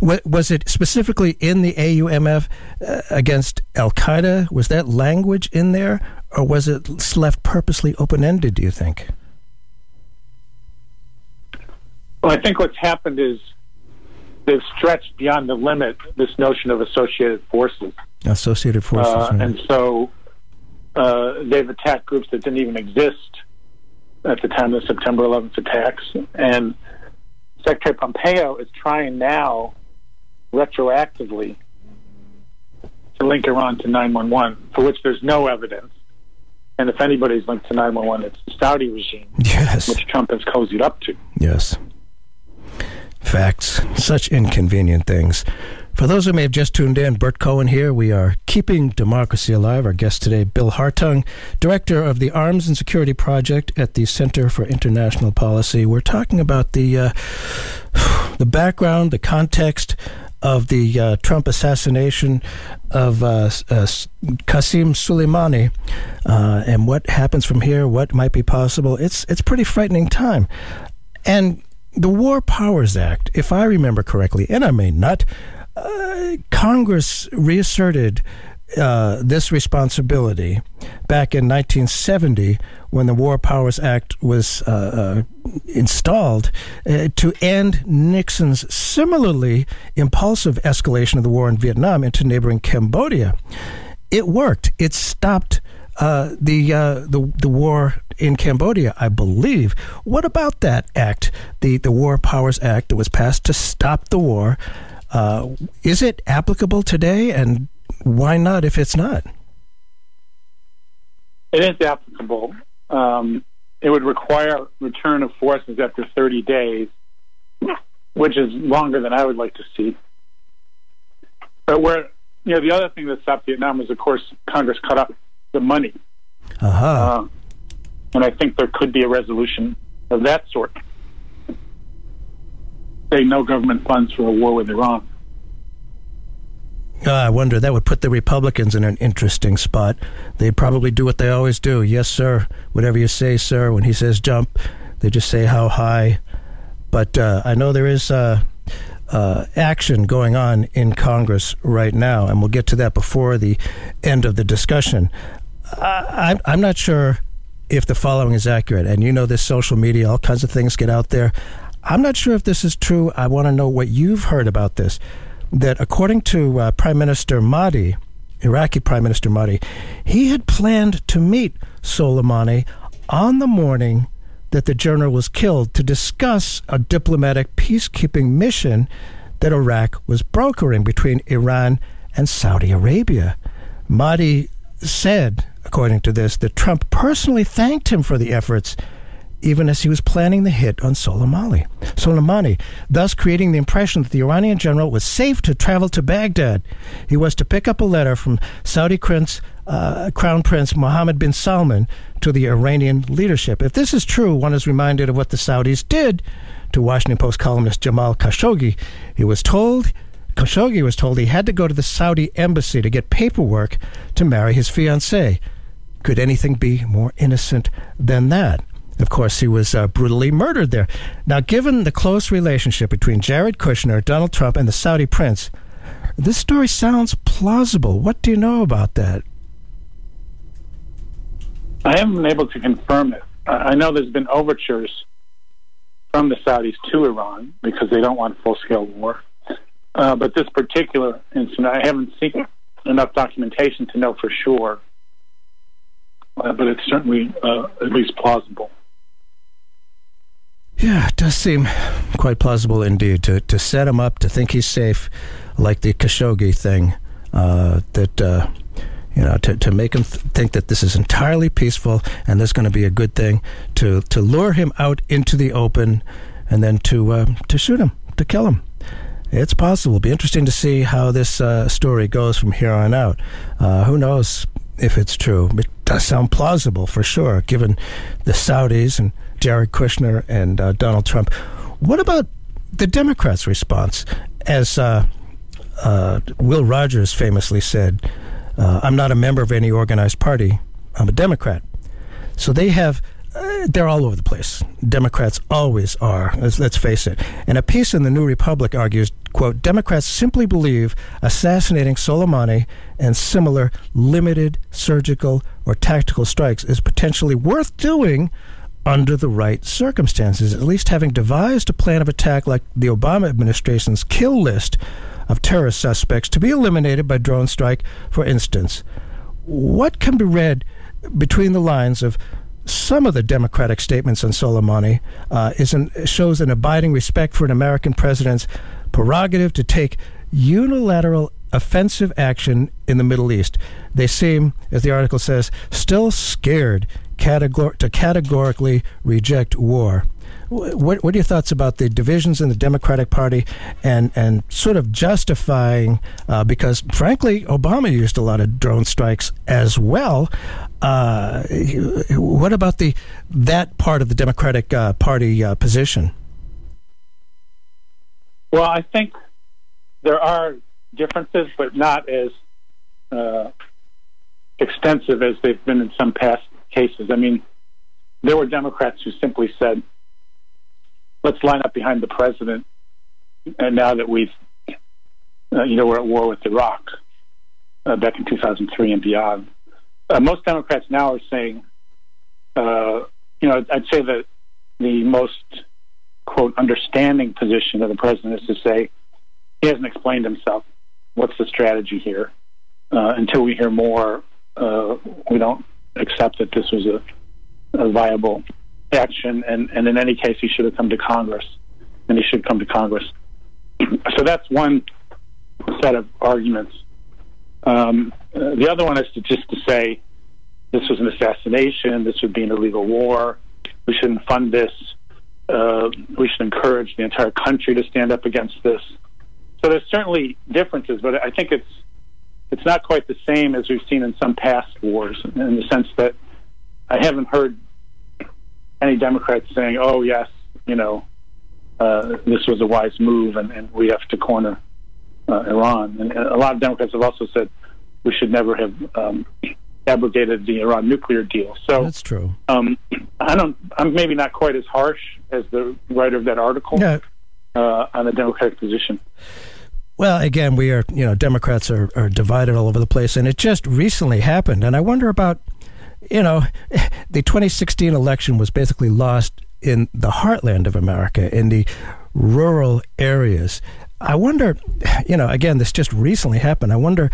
Was it specifically in the AUMF uh, against Al Qaeda? Was that language in there, or was it left purposely open ended? Do you think? Well, I think what's happened is they've stretched beyond the limit this notion of associated forces. Associated forces, uh, right. and so uh, they've attacked groups that didn't even exist at the time of the September 11th attacks. And Secretary Pompeo is trying now, retroactively, to link Iran to 911, for which there's no evidence. And if anybody's linked to 911, it's the Saudi regime, yes. which Trump has cozied up to. Yes facts, such inconvenient things. For those who may have just tuned in, Burt Cohen here. We are keeping democracy alive. Our guest today, Bill Hartung, director of the Arms and Security Project at the Center for International Policy. We're talking about the uh, the background, the context of the uh, Trump assassination of uh, uh, Qasem Soleimani uh, and what happens from here, what might be possible. It's it's pretty frightening time, and the War Powers Act, if I remember correctly, and I may not, uh, Congress reasserted uh, this responsibility back in 1970 when the War Powers Act was uh, uh, installed uh, to end Nixon's similarly impulsive escalation of the war in Vietnam into neighboring Cambodia. It worked. It stopped uh, the the the war in Cambodia, I believe. What about that act, the the War Powers Act that was passed to stop the war? Uh, is it applicable today, and why not if it's not? It is applicable. Um, it would require return of forces after 30 days, which is longer than I would like to see. But where, you know, the other thing that stopped Vietnam was, of course, Congress cut off the money. Uh-huh. Uh, and I think there could be a resolution of that sort. Say no government funds for a war with Iran. Uh, I wonder that would put the Republicans in an interesting spot. They'd probably do what they always do. Yes, sir. Whatever you say, sir. When he says jump, they just say how high. But uh, I know there is uh, uh, action going on in Congress right now, and we'll get to that before the end of the discussion. I, I'm not sure if the following is accurate, and you know this social media, all kinds of things get out there. I'm not sure if this is true. I want to know what you've heard about this that according to uh, Prime Minister Mahdi, Iraqi Prime Minister Mahdi, he had planned to meet Soleimani on the morning that the general was killed to discuss a diplomatic peacekeeping mission that Iraq was brokering between Iran and Saudi Arabia. Mahdi said, according to this, that Trump personally thanked him for the efforts even as he was planning the hit on Soleimani. Soleimani, thus creating the impression that the Iranian general was safe to travel to Baghdad. He was to pick up a letter from Saudi Prince, uh, Crown Prince Mohammed bin Salman to the Iranian leadership. If this is true, one is reminded of what the Saudis did to Washington Post columnist Jamal Khashoggi. He was told Khashoggi was told he had to go to the Saudi embassy to get paperwork to marry his fiancée. Could anything be more innocent than that? Of course, he was uh, brutally murdered there. Now, given the close relationship between Jared Kushner, Donald Trump, and the Saudi prince, this story sounds plausible. What do you know about that? I haven't been able to confirm it. I know there's been overtures from the Saudis to Iran because they don't want full scale war. Uh, but this particular incident, I haven't seen enough documentation to know for sure. Uh, but it's certainly uh, at least plausible. Yeah, it does seem quite plausible indeed to, to set him up to think he's safe, like the Khashoggi thing. Uh, that uh, you know, to, to make him th- think that this is entirely peaceful and there's going to be a good thing to to lure him out into the open, and then to uh, to shoot him, to kill him. It's possible. It'll be interesting to see how this uh, story goes from here on out. Uh, who knows if it's true? It does sound plausible for sure, given the Saudis and Jared Kushner and uh, Donald Trump. What about the Democrats' response? As uh, uh, Will Rogers famously said, uh, I'm not a member of any organized party, I'm a Democrat. So they have uh, they're all over the place. Democrats always are. Let's, let's, face it. And a piece in the New Republic argues, quote, Democrats simply believe assassinating Soleimani and similar limited surgical or tactical strikes is potentially worth doing under the right circumstances, at least having devised a plan of attack like the Obama administration's kill list of terrorist suspects to be eliminated by drone strike, for instance. What can be read between the lines of some of the Democratic statements on Soleimani uh, is an, shows an abiding respect for an American president's prerogative to take unilateral offensive action in the Middle East. They seem, as the article says, still scared categor- to categorically reject war. What, what are your thoughts about the divisions in the Democratic Party and, and sort of justifying, uh, because frankly, Obama used a lot of drone strikes as well. Uh, what about the that part of the Democratic uh, Party uh, position? Well, I think there are differences, but not as uh, extensive as they've been in some past cases. I mean, there were Democrats who simply said, let's line up behind the president. And now that we've, uh, you know, we're at war with Iraq uh, back in 2003 and beyond, uh, most Democrats now are saying, uh, you know, I'd say that the most, quote, understanding position of the president is to say he hasn't explained himself. What's the strategy here? Uh, until we hear more, uh, we don't accept that this was a, a viable action, and, and in any case, he should have come to Congress, and he should come to Congress. so that's one set of arguments. Um, uh, the other one is to just to say this was an assassination, this would be an illegal war, we shouldn't fund this, uh, we should encourage the entire country to stand up against this. So there's certainly differences, but I think it's it's not quite the same as we've seen in some past wars, in the sense that I haven't heard any Democrats saying, "Oh yes, you know, uh, this was a wise move, and, and we have to corner uh, Iran." And a lot of Democrats have also said we should never have um, abrogated the Iran nuclear deal. So that's true. Um, I don't. I'm maybe not quite as harsh as the writer of that article yeah. uh, on the Democratic position. Well, again, we are, you know, Democrats are, are divided all over the place, and it just recently happened. And I wonder about you know, the 2016 election was basically lost in the heartland of America, in the rural areas. I wonder, you know, again, this just recently happened. I wonder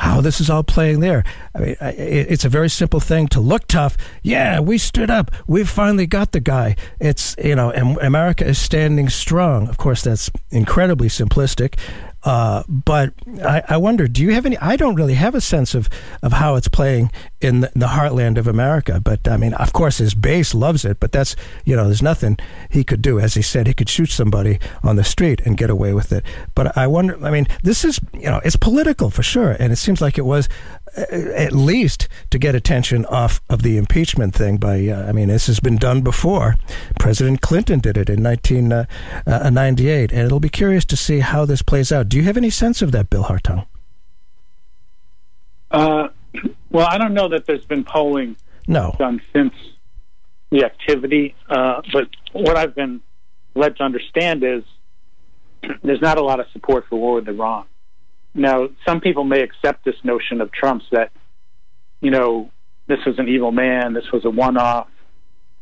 how this is all playing there. I mean, it's a very simple thing to look tough. Yeah, we stood up. We finally got the guy. It's, you know, America is standing strong. Of course, that's incredibly simplistic. Uh, but I, I, wonder, do you have any? I don't really have a sense of, of how it's playing in the, the, heartland of America. But I mean, of course, his base loves it. But that's you know, there's nothing he could do. As he said, he could shoot somebody on the street and get away with it. But I wonder. I mean, this is you know, it's political for sure, and it seems like it was at least to get attention off of the impeachment thing by uh, I mean this has been done before. President Clinton did it in 1998 uh, uh, and it'll be curious to see how this plays out. Do you have any sense of that Bill Hartung? Uh, well I don't know that there's been polling no. done since the activity uh, but what I've been led to understand is there's not a lot of support for war with Iran now, some people may accept this notion of Trump's that, you know, this was an evil man, this was a one off.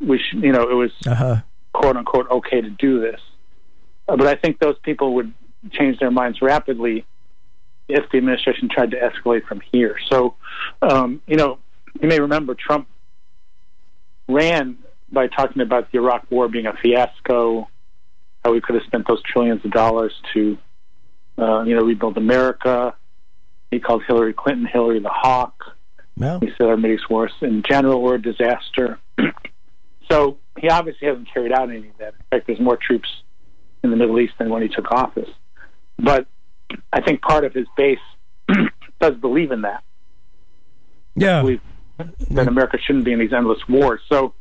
We should, you know, it was uh-huh. quote unquote okay to do this. Uh, but I think those people would change their minds rapidly if the administration tried to escalate from here. So, um, you know, you may remember Trump ran by talking about the Iraq War being a fiasco, how we could have spent those trillions of dollars to uh, you know, rebuild America. He called Hillary Clinton Hillary the Hawk. No. He said our Middle worse in general were a disaster. so he obviously hasn't carried out any of that. In fact, there's more troops in the Middle East than when he took office. But I think part of his base does believe in that. Yeah. Believe that America shouldn't be in these endless wars. So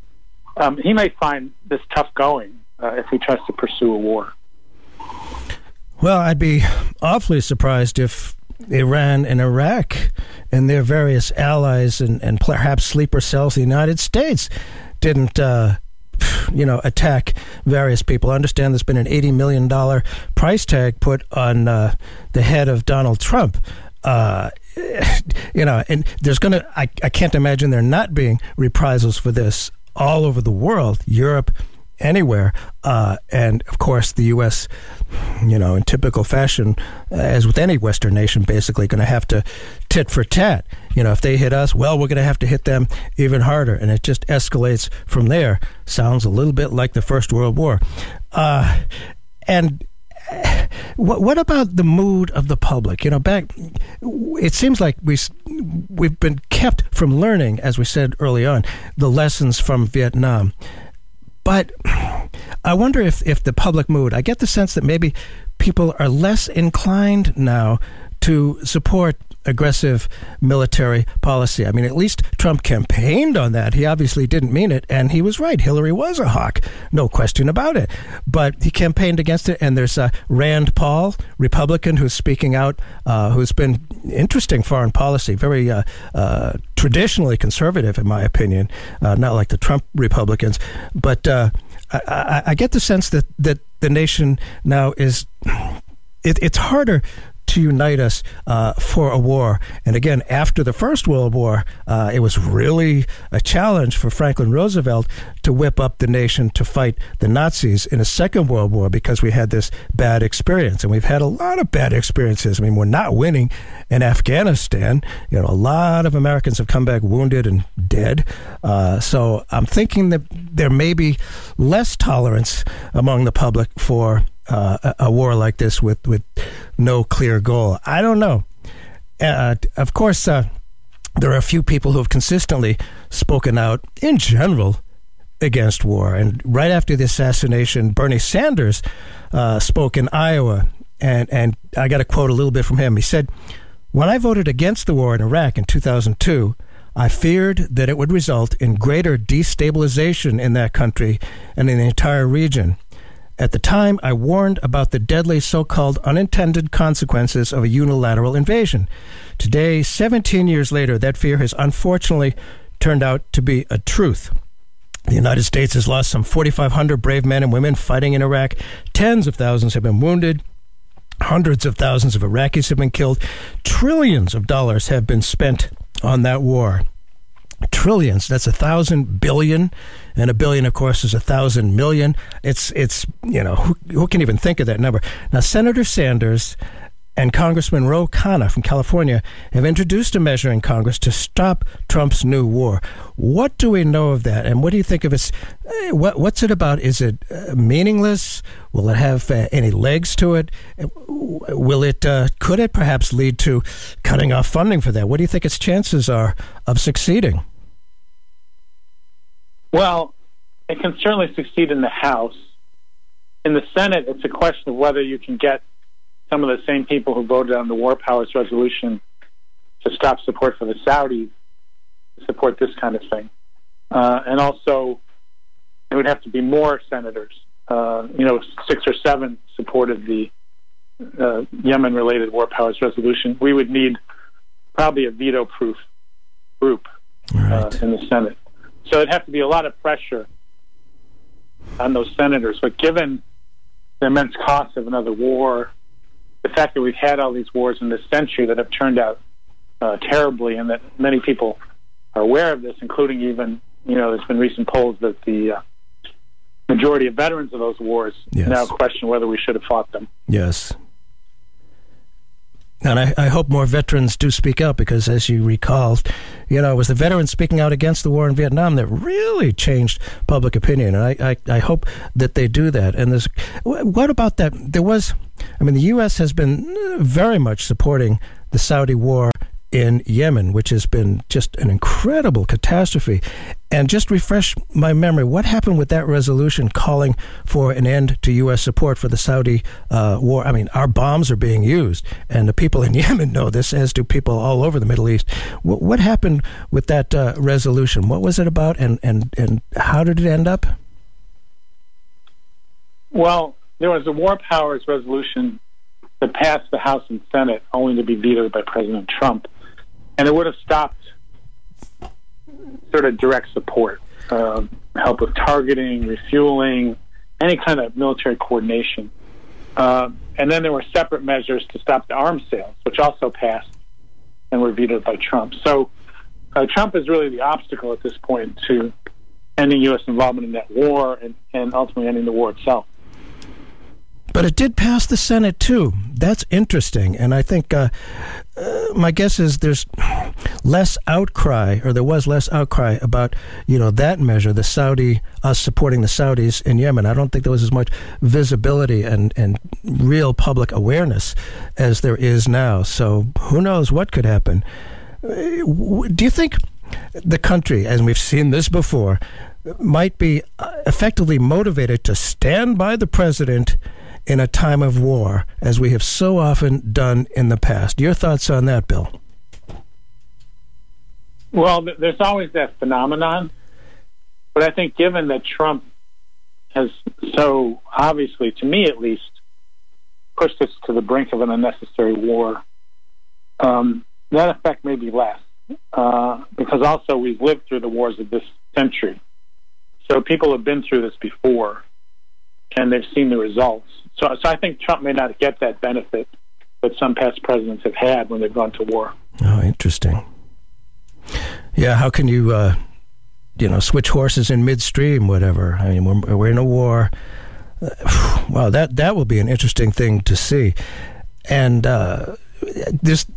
um, he may find this tough going uh, if he tries to pursue a war. Well, I'd be awfully surprised if Iran and Iraq and their various allies and, and perhaps sleeper cells, the United States, didn't. Uh, you know, attack various people. I understand there's been an $80 million price tag put on uh, the head of Donald Trump. Uh, you know, and there's going to, I can't imagine there not being reprisals for this all over the world, Europe, anywhere. Uh, and of course, the U.S., you know, in typical fashion, as with any Western nation, basically going to have to tit for tat. You know, if they hit us, well, we're going to have to hit them even harder. And it just escalates from there. Sounds a little bit like the First World War. Uh, and what, what about the mood of the public? You know, back it seems like we we've been kept from learning, as we said early on, the lessons from Vietnam. But I wonder if, if the public mood, I get the sense that maybe people are less inclined now to support aggressive military policy. I mean, at least Trump campaigned on that. He obviously didn't mean it, and he was right. Hillary was a hawk, no question about it. But he campaigned against it, and there's uh, Rand Paul, Republican, who's speaking out, uh, who's been interesting foreign policy, very uh, uh traditionally conservative, in my opinion, uh, not like the Trump Republicans. But I, I, I, get the sense that, that the nation now is. It, it's harder to unite us uh, for a war. And again, after the First World War, uh, it was really a challenge for Franklin Roosevelt to whip up the nation to fight the Nazis in a Second World War because we had this bad experience. And we've had a lot of bad experiences. I mean, we're not winning in Afghanistan. You know, a lot of Americans have come back wounded and dead. Uh, so I'm thinking that there may be less tolerance among the public for uh, a, war like this with, with no clear goal. I don't know. Uh, of course, uh, there are a few people who have consistently spoken out in general against war. And right after the assassination, Bernie Sanders uh, spoke in Iowa. And, and I got to quote a little bit from him. He said, When I voted against the war in Iraq in 2002, I feared that it would result in greater destabilization in that country and in the entire region. At the time, I warned about the deadly so called unintended consequences of a unilateral invasion. Today, 17 years later, that fear has unfortunately turned out to be a truth. The United States has lost some 4,500 brave men and women fighting in Iraq. Tens of thousands have been wounded. Hundreds of thousands of Iraqis have been killed. Trillions of dollars have been spent on that war trillions. That's a thousand billion, and a billion, of course, is a thousand million. It's it's you know who, who can even think of that number? Now, Senator Sanders and Congressman Ro Khanna from California have introduced a measure in Congress to stop Trump's new war. What do we know of that, and what do you think of it? Eh, what, what's it about? Is it uh, meaningless? Will it have uh, any legs to it? Will it? Uh, could it perhaps lead to cutting off funding for that? What do you think its chances are of succeeding? Well, it can certainly succeed in the House. In the Senate, it's a question of whether you can get some of the same people who voted on the War Powers Resolution to stop support for the Saudis support this kind of thing. Uh, and also, it would have to be more senators. Uh, you know, six or seven supported the uh, Yemen related War Powers Resolution. We would need probably a veto proof group uh, right. in the Senate. So it'd have to be a lot of pressure on those senators. But given the immense cost of another war, the fact that we've had all these wars in this century that have turned out uh, terribly, and that many people are aware of this, including even you know, there's been recent polls that the uh, majority of veterans of those wars yes. now question whether we should have fought them. Yes. And I, I, hope more veterans do speak out because, as you recall, you know, it was the veterans speaking out against the war in Vietnam that really changed public opinion. And I, I, I hope that they do that. And there's, what about that? There was, I mean, the U.S. has been very much supporting the Saudi war in Yemen, which has been just an incredible catastrophe. And just refresh my memory, what happened with that resolution calling for an end to U.S. support for the Saudi uh, war? I mean, our bombs are being used, and the people in Yemen know this, as do people all over the Middle East. What, what happened with that uh, resolution? What was it about, and, and, and how did it end up? Well, there was a war powers resolution that passed the House and Senate, only to be vetoed by President Trump and it would have stopped sort of direct support, uh, help with targeting, refueling, any kind of military coordination. Uh, and then there were separate measures to stop the arms sales, which also passed and were vetoed by Trump. So uh, Trump is really the obstacle at this point to ending U.S. involvement in that war and, and ultimately ending the war itself. But it did pass the Senate too. That's interesting, and I think uh, uh, my guess is there's less outcry, or there was less outcry about you know that measure, the Saudi us supporting the Saudis in Yemen. I don't think there was as much visibility and and real public awareness as there is now. So who knows what could happen. Do you think the country, as we've seen this before, might be uh, effectively motivated to stand by the president in a time of war, as we have so often done in the past? Your thoughts on that, Bill? Well, there's always that phenomenon. But I think given that Trump has so obviously, to me at least, pushed us to the brink of an unnecessary war, um, that effect may be less. Uh, because also we've lived through the wars of this century. So people have been through this before and they've seen the results. So, so I think Trump may not get that benefit that some past presidents have had when they've gone to war. Oh, interesting. Yeah, how can you, uh, you know, switch horses in midstream, whatever? I mean, we're, we're in a war. Uh, wow, that that will be an interesting thing to see. And uh, this,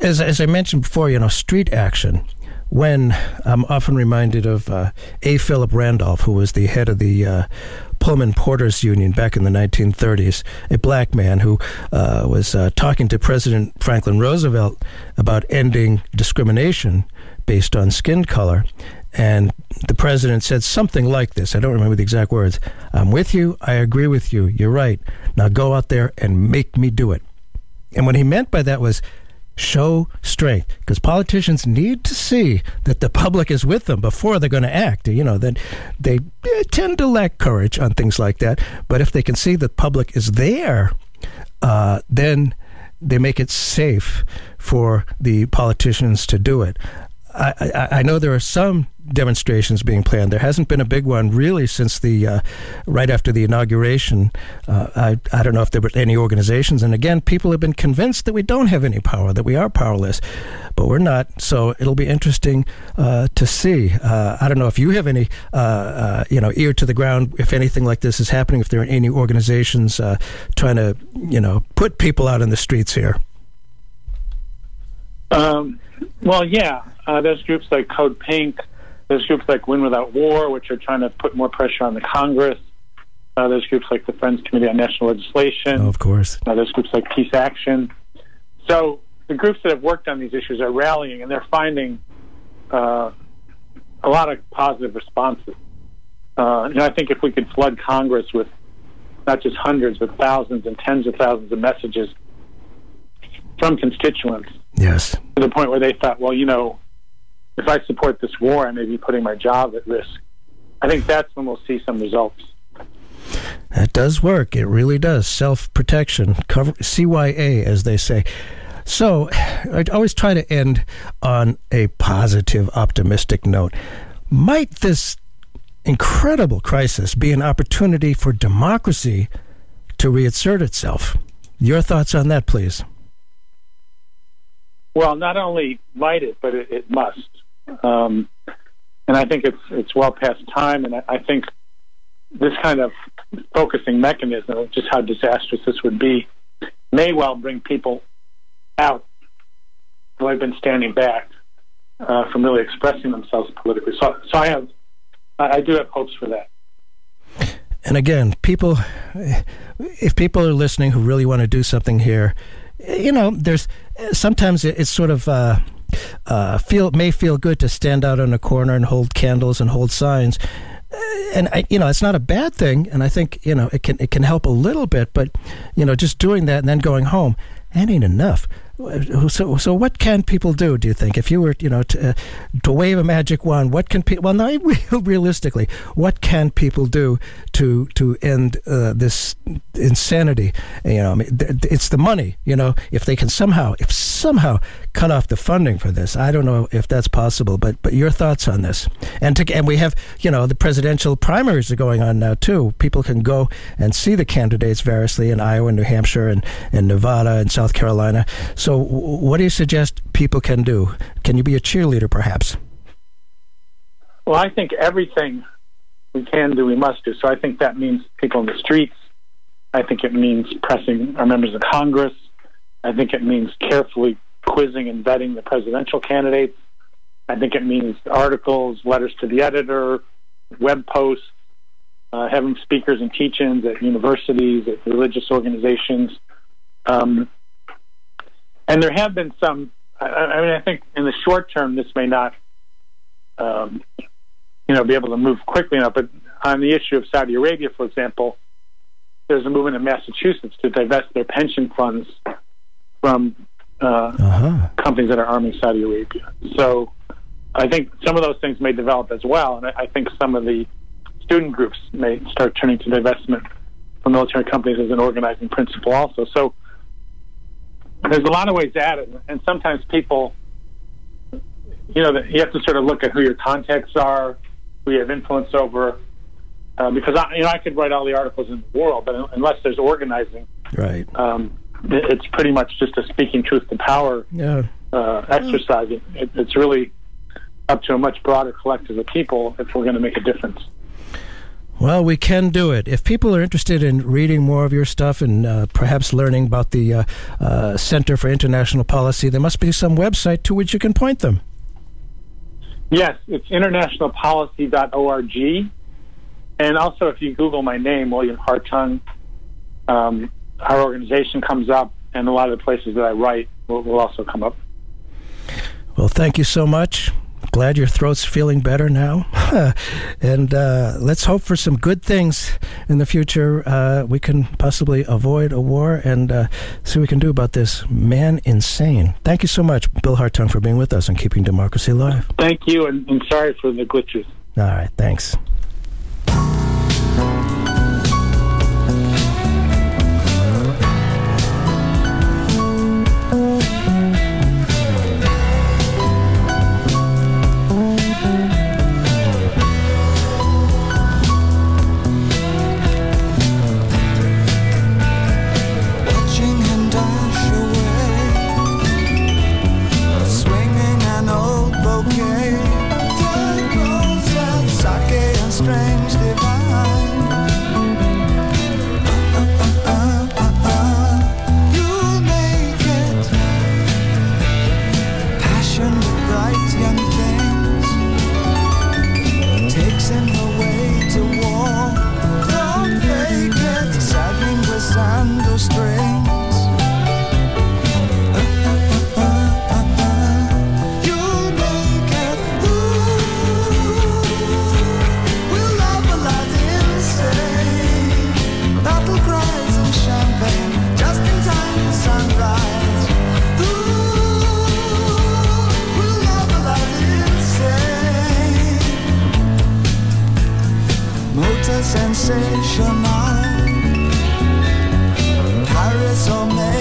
as as I mentioned before, you know, street action. When I'm often reminded of uh, A. Philip Randolph, who was the head of the uh, Pullman Porters Union back in the 1930s, a black man who uh, was uh, talking to President Franklin Roosevelt about ending discrimination based on skin color. And the president said something like this. I don't remember the exact words. I'm with you. I agree with you. You're right. Now go out there and make me do it. And what he meant by that was show strength. Because politicians need to see that the public is with them before they're going to act you know that they tend to lack courage on things like that. But if they can see the public is there uh, then they make it safe for the politicians to do it. I, I, I know there are some demonstrations being planned. There hasn't been a big one really since the uh, right after the inauguration. Uh, I I don't know if there were any organizations. And again, people have been convinced that we don't have any power, that we are powerless, but we're not. So it'll be interesting uh, to see. Uh, I don't know if you have any uh, uh, you know ear to the ground if anything like this is happening. If there are any organizations trying to you know put people out in the streets here. Um, well, yeah, there's groups like Code Pink. There's groups like Win Without War, which are trying to put more pressure on the Congress. Uh, there's groups like the Friends Committee on National Legislation. Oh, of course. Uh, there's groups like Peace Action. So the groups that have worked on these issues are rallying, and they're finding uh, a lot of positive responses. Uh, you I think if we could flood Congress with not just hundreds, but thousands and tens of thousands of messages from constituents. Yes. To the point where they thought, well, you know, if I support this war, I may be putting my job at risk. I think that's when we'll see some results. That does work. It really does. Self protection, cover CYA, as they say. So, I always try to end on a positive, optimistic note. Might this incredible crisis be an opportunity for democracy to reassert itself? Your thoughts on that, please. Well, not only might it, but it, it must. Um, and I think it's it's well past time. And I, I think this kind of focusing mechanism of just how disastrous this would be may well bring people out who have been standing back uh, from really expressing themselves politically. So, so I have, I do have hopes for that. And again, people, if people are listening who really want to do something here, you know, there's sometimes it's sort of. Uh, uh, feel may feel good to stand out in a corner and hold candles and hold signs. Uh, and I, you know it's not a bad thing and i think you know it can it can help a little bit but you know just doing that and then going home that ain't enough so, so what can people do? Do you think, if you were, you know, to, uh, to wave a magic wand, what can people? Well, not realistically, what can people do to to end uh, this insanity? You know, I mean, it's the money. You know, if they can somehow, if somehow cut off the funding for this, I don't know if that's possible. But but your thoughts on this? And to, and we have, you know, the presidential primaries are going on now too. People can go and see the candidates variously in Iowa, New Hampshire, and, and Nevada and South Carolina. So so, what do you suggest people can do? Can you be a cheerleader, perhaps? Well, I think everything we can do, we must do. So, I think that means people in the streets. I think it means pressing our members of Congress. I think it means carefully quizzing and vetting the presidential candidates. I think it means articles, letters to the editor, web posts, uh, having speakers and teach-ins at universities, at religious organizations. Um, and there have been some I, I mean, I think in the short term, this may not, um, you know, be able to move quickly enough. But on the issue of Saudi Arabia, for example, there's a movement in Massachusetts to divest their pension funds from uh, Uh-huh. companies that are arming Saudi Arabia. So I think some of those things may develop as well, and I, I think some of the student groups may start turning to divestment from military companies as an organizing principle also. So there's a lot of ways at it, and sometimes people, you know, you have to sort of look at who your contacts are, who you have influence over. Uh, because I, you know, I could write all the articles in the world, but unless there's organizing, Right. um, it- it's pretty much just a speaking truth to power Yeah. uh, exercise. It, it's really up to a much broader collective of people if we're going to make a difference. Well, we can do it. If people are interested in reading more of your stuff and uh, perhaps learning about the uh, uh, Center for International Policy, there must be some website to which you can point them. Yes, it's internationalpolicy.org. And also, if you Google my name, William Hartung, um, our organization comes up, and a lot of the places that I write will, will also come up. Well, thank you so much. Glad your throat's feeling better now. and uh, let's hope for some good things in the future. Uh, we can possibly avoid a war and uh, see what we can do about this man insane. Thank you so much, Bill Hartung, for being with us and keeping democracy alive. Thank you, and, and sorry for the glitches. All right, thanks. sensational. Paris or May.